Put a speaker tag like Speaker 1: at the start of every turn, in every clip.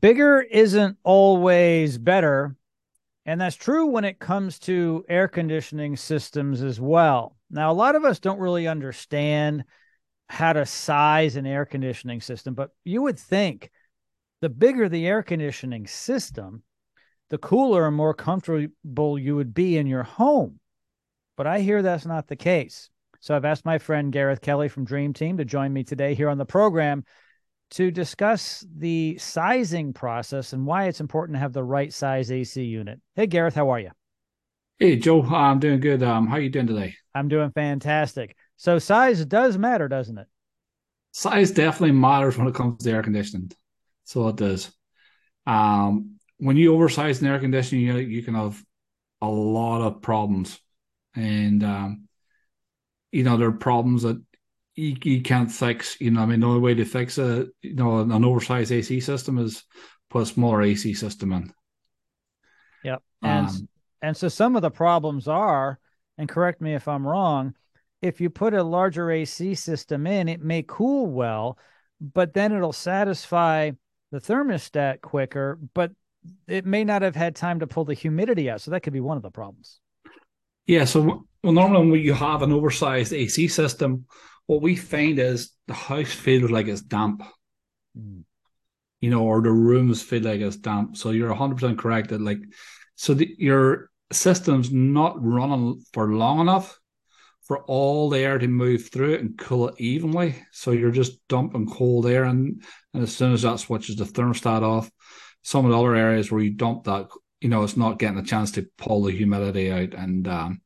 Speaker 1: bigger isn't always better. And that's true when it comes to air conditioning systems as well. Now, a lot of us don't really understand how to size an air conditioning system, but you would think the bigger the air conditioning system, the cooler and more comfortable you would be in your home. But I hear that's not the case. So I've asked my friend Gareth Kelly from Dream Team to join me today here on the program to discuss the sizing process and why it's important to have the right size AC unit. Hey, Gareth, how are you?
Speaker 2: Hey, Joe, I'm doing good. Um, how are you doing today?
Speaker 1: I'm doing fantastic. So size does matter, doesn't it?
Speaker 2: Size definitely matters when it comes to air conditioning. So it does. Um, when you oversize an air conditioning unit, you can have a lot of problems, and um, you know there are problems that you, you can't fix. You know, I mean, the only way to fix a you know an oversized AC system is put a smaller AC system in.
Speaker 1: Yep, and um, and so some of the problems are, and correct me if I'm wrong, if you put a larger AC system in, it may cool well, but then it'll satisfy the thermostat quicker, but it may not have had time to pull the humidity out. So that could be one of the problems.
Speaker 2: Yeah. So, well, normally when you have an oversized AC system, what we find is the house feels like it's damp. Mm. You know, or the rooms feel like it's damp. So you're 100% correct that, like, so the, your system's not running for long enough for all the air to move through it and cool it evenly. So you're just dumping cold air, and, and as soon as that switches the thermostat off, some of the other areas where you dump that, you know, it's not getting a chance to pull the humidity out, and um,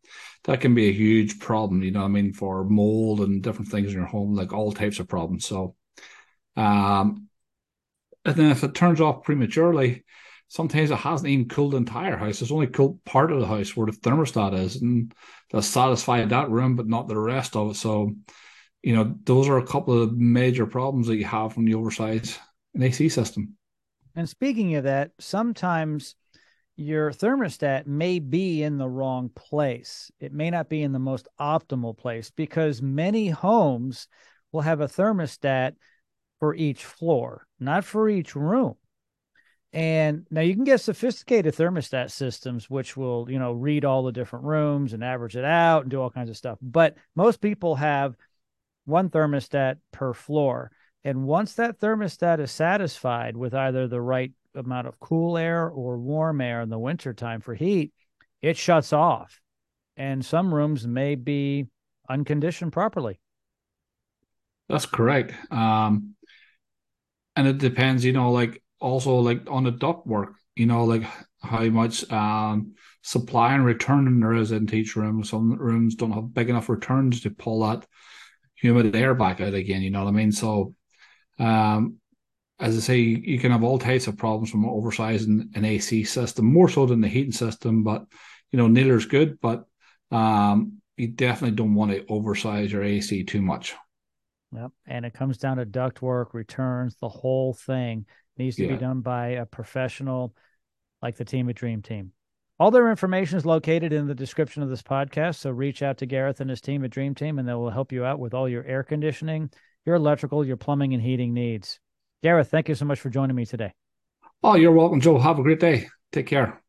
Speaker 2: that can be a huge problem. You know, I mean, for mold and different things in your home, like all types of problems. So, um, and then if it turns off prematurely, sometimes it hasn't even cooled the entire house. It's only cooled part of the house where the thermostat is, and that's satisfied that room, but not the rest of it. So, you know, those are a couple of major problems that you have when you oversize an AC system.
Speaker 1: And speaking of that, sometimes your thermostat may be in the wrong place. It may not be in the most optimal place because many homes will have a thermostat for each floor, not for each room. And now you can get sophisticated thermostat systems, which will, you know, read all the different rooms and average it out and do all kinds of stuff. But most people have one thermostat per floor. And once that thermostat is satisfied with either the right amount of cool air or warm air in the wintertime for heat, it shuts off. And some rooms may be unconditioned properly.
Speaker 2: That's correct. Um, and it depends, you know, like also like on the duct work, you know, like how much um, supply and return there is in each room. Some rooms don't have big enough returns to pull that humid air back out again. You know what I mean? So, um, as I say, you can have all types of problems from oversizing an AC system, more so than the heating system. But you know, neither is good, but um, you definitely don't want to oversize your AC too much.
Speaker 1: Yep, and it comes down to ductwork, returns, the whole thing needs to yeah. be done by a professional like the team at Dream Team. All their information is located in the description of this podcast. So reach out to Gareth and his team at Dream Team, and they will help you out with all your air conditioning, your electrical, your plumbing, and heating needs. Gareth, thank you so much for joining me today.
Speaker 2: Oh, you're welcome, Joe. Have a great day. Take care.